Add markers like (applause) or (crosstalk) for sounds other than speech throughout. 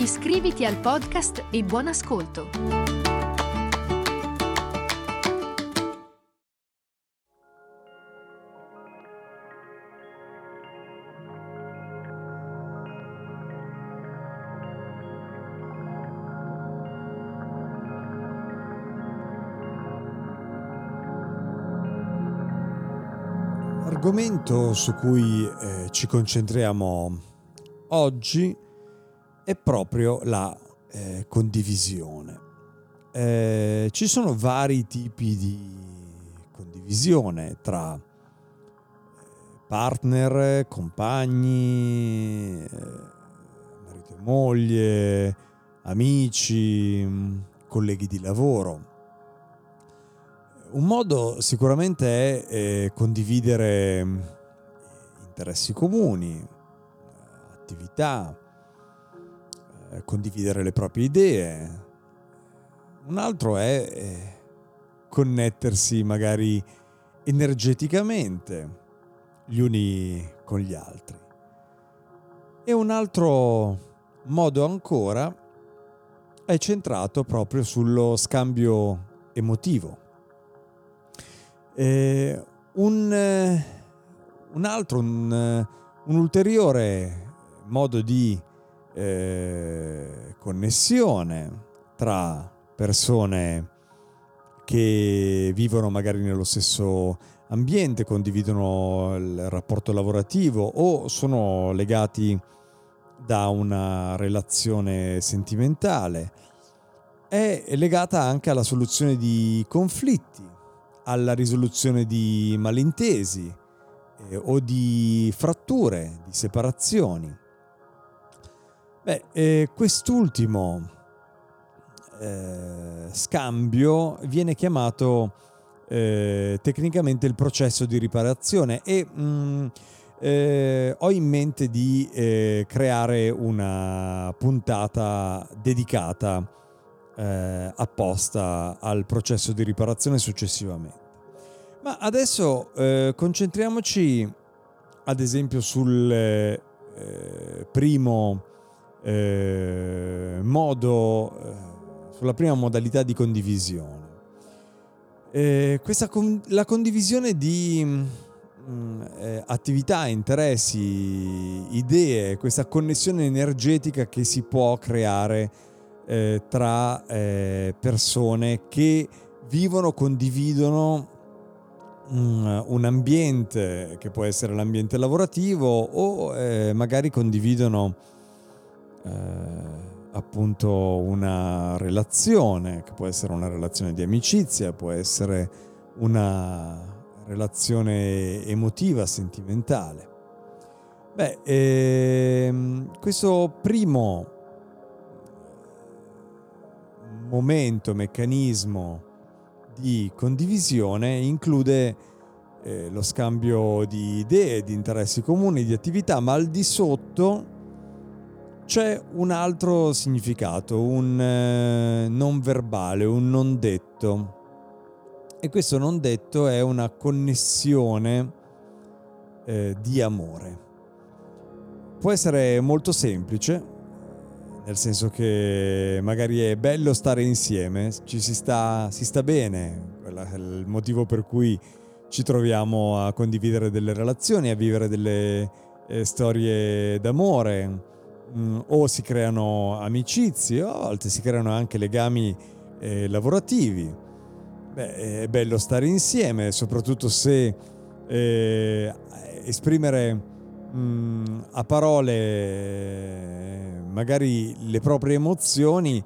Iscriviti al podcast e buon ascolto! L'argomento su cui eh, ci concentriamo oggi è proprio la eh, condivisione. Eh, ci sono vari tipi di condivisione tra eh, partner, compagni, eh, marito e moglie, amici, colleghi di lavoro. Un modo sicuramente è eh, condividere mm, interessi comuni, attività, eh, condividere le proprie idee. Un altro è eh, connettersi magari energeticamente gli uni con gli altri. E un altro modo ancora è centrato proprio sullo scambio emotivo eh, un, un, altro, un, eh, un, ulteriore modo di eh, connessione tra persone che vivono magari nello stesso ambiente, condividono il rapporto lavorativo o sono legati da una relazione sentimentale, è legata anche alla soluzione di conflitti alla risoluzione di malintesi eh, o di fratture, di separazioni. Beh, eh, quest'ultimo eh, scambio viene chiamato eh, tecnicamente il processo di riparazione e mh, mm, eh, ho in mente di eh, creare una puntata dedicata eh, apposta al processo di riparazione successivamente. Ma adesso eh, concentriamoci ad esempio sul eh, primo eh, modo, eh, sulla prima modalità di condivisione. Eh, questa con- la condivisione di mh, mm, eh, attività, interessi, idee, questa connessione energetica che si può creare eh, tra persone che vivono, condividono un, un, ambiente che può essere l'ambiente lavorativo o eh, magari condividono eh, appunto una relazione che può essere una relazione di amicizia, può essere una relazione emotiva, sentimentale. Beh, ehm, questo primo momento, meccanismo di condivisione include eh, lo scambio di idee, di interessi comuni, di attività, ma al di sotto c'è un altro significato, un eh, non verbale, un non detto. E questo non detto è una connessione eh, di amore. Può essere molto semplice, nel senso che magari è bello stare insieme, ci si sta, si sta bene, è il motivo per cui ci troviamo a condividere delle relazioni, a vivere delle eh, storie d'amore, mh, mm, o si creano amicizie, o a volte si creano anche legami eh, lavorativi. Beh, è bello stare insieme, soprattutto se eh, esprimere mh, a parole magari le proprie emozioni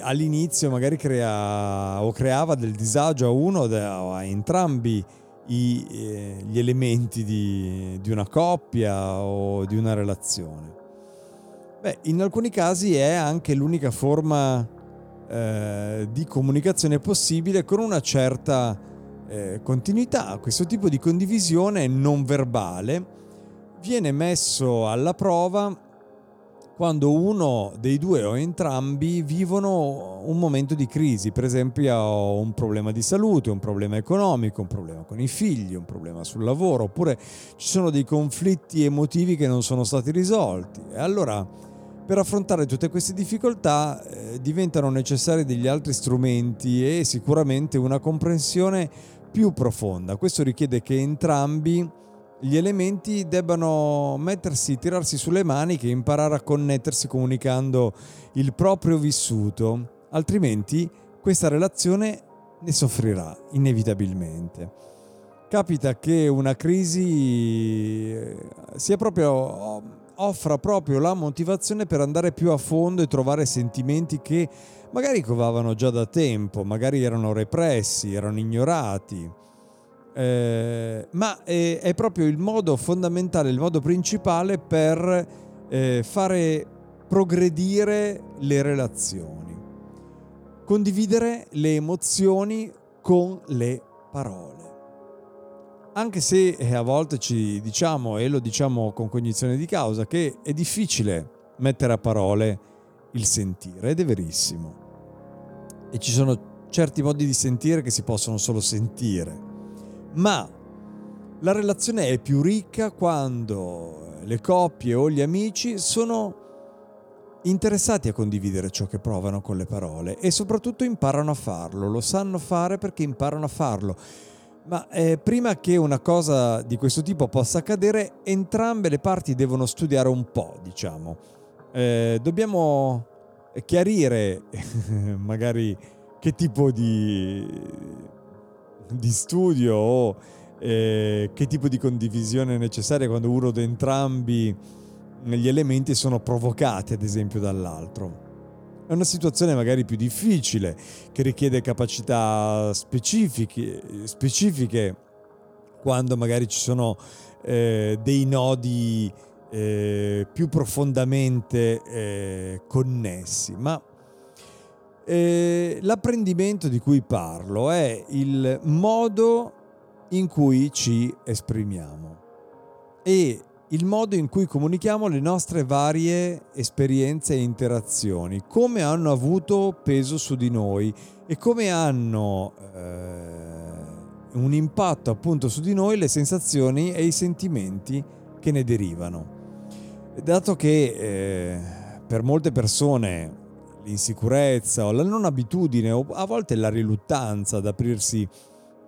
all'inizio magari crea o creava del disagio a uno o a entrambi i, eh, gli elementi di, di, una coppia o di una relazione. Beh, in alcuni casi è anche l'unica forma eh, di comunicazione possibile con una certa eh, continuità. Questo tipo di condivisione non verbale viene messo alla prova quando uno dei due o entrambi vivono un momento di crisi, per esempio un problema di salute, un problema economico, un problema con i figli, un problema sul lavoro, oppure ci sono dei conflitti emotivi che non sono stati risolti. E allora per affrontare tutte queste difficoltà eh, diventano necessari degli altri strumenti e sicuramente una comprensione più profonda. Questo richiede che entrambi gli elementi debbano mettersi, tirarsi sulle maniche, imparare a connettersi comunicando il proprio vissuto, altrimenti questa relazione ne soffrirà inevitabilmente. Capita che una crisi eh, sia proprio offra proprio la motivazione per andare più a fondo e trovare sentimenti che magari covavano già da tempo, magari erano repressi, erano ignorati eh, ma è, è, proprio il modo fondamentale, il modo principale per eh, fare progredire le relazioni. Condividere le emozioni con le parole. Anche se eh, a volte ci diciamo, e lo diciamo con cognizione di causa, che è difficile mettere a parole il sentire, ed è verissimo. E ci sono certi modi di sentire che si possono solo sentire ma la relazione è più ricca quando le coppie o gli amici sono interessati a condividere ciò che provano con le parole e soprattutto imparano a farlo, lo sanno fare perché imparano a farlo. Ma eh, prima che una cosa di questo tipo possa accadere, entrambe le parti devono studiare un po', diciamo. Eh, dobbiamo chiarire (laughs) magari che tipo di di studio o eh, che tipo di condivisione è necessaria quando uno o entrambi gli elementi sono provocati ad esempio dall'altro. È una situazione magari più difficile che richiede capacità specifiche, specifiche quando magari ci sono eh, dei nodi eh, più profondamente eh, connessi, ma eh, l'apprendimento di cui parlo è il modo in cui ci esprimiamo. E il modo in cui comunichiamo le nostre varie esperienze e interazioni, come hanno avuto peso su di noi e come hanno eh, un impatto appunto su di noi le sensazioni e i sentimenti che ne derivano. Dato che eh, per molte persone l'insicurezza o la non abitudine o a volte la riluttanza ad aprirsi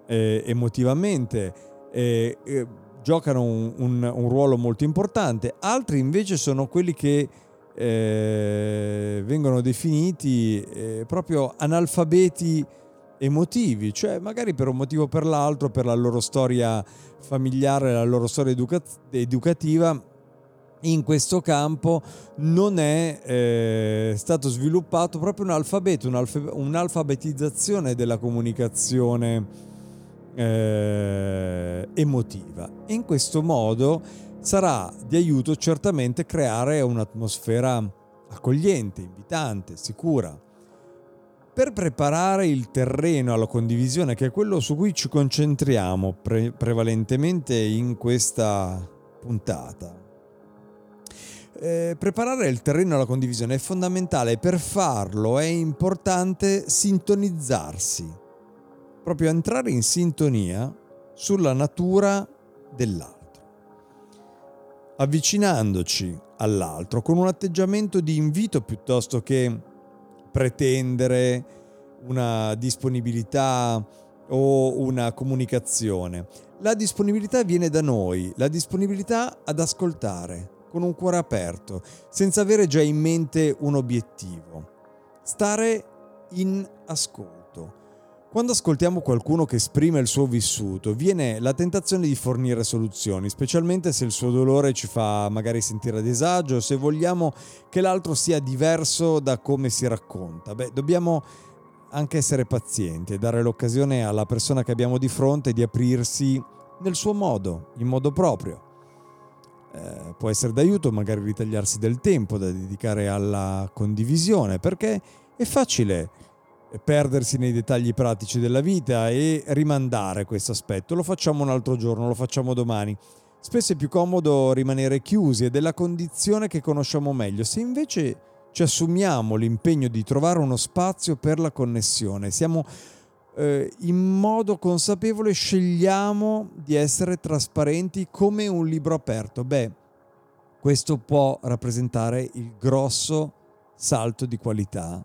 eh, emotivamente eh, eh, giocano un, un, un, ruolo molto importante, altri invece sono quelli che eh, vengono definiti eh, proprio analfabeti emotivi, cioè magari per un motivo o per l'altro, per la loro storia familiare, la loro storia educa- educativa, in questo campo non è eh, stato sviluppato proprio un alfabeto, un'alfabetizzazione della comunicazione eh, emotiva. In questo modo sarà di aiuto certamente creare un'atmosfera accogliente, invitante, sicura. Per preparare il terreno alla condivisione, che è quello su cui ci concentriamo pre- prevalentemente in questa puntata, eh, preparare il terreno alla condivisione è fondamentale, per farlo è importante sintonizzarsi, proprio entrare in sintonia sulla natura dell'altro, avvicinandoci all'altro con un atteggiamento di invito piuttosto che pretendere una disponibilità o una comunicazione. La disponibilità viene da noi, la disponibilità ad ascoltare, con un cuore aperto, senza avere già in mente un obiettivo. Stare in ascolto. Quando ascoltiamo qualcuno che esprime il suo vissuto, viene la tentazione di fornire soluzioni, specialmente se il suo dolore ci fa magari sentire a disagio, se vogliamo che l'altro sia diverso da come si racconta. Beh, dobbiamo anche essere pazienti e dare l'occasione alla persona che abbiamo di fronte di aprirsi nel suo modo, in modo proprio. eh, può essere d'aiuto magari ritagliarsi del tempo da dedicare alla condivisione, perché è facile perdersi nei dettagli pratici della vita e rimandare questo aspetto. Lo facciamo un altro giorno, lo facciamo domani. Spesso è più comodo rimanere chiusi ed è la condizione che conosciamo meglio. Se invece ci assumiamo l'impegno di trovare uno spazio per la connessione, siamo eh, in modo consapevole scegliamo di essere trasparenti come un libro aperto. Beh, questo può rappresentare il grosso salto di qualità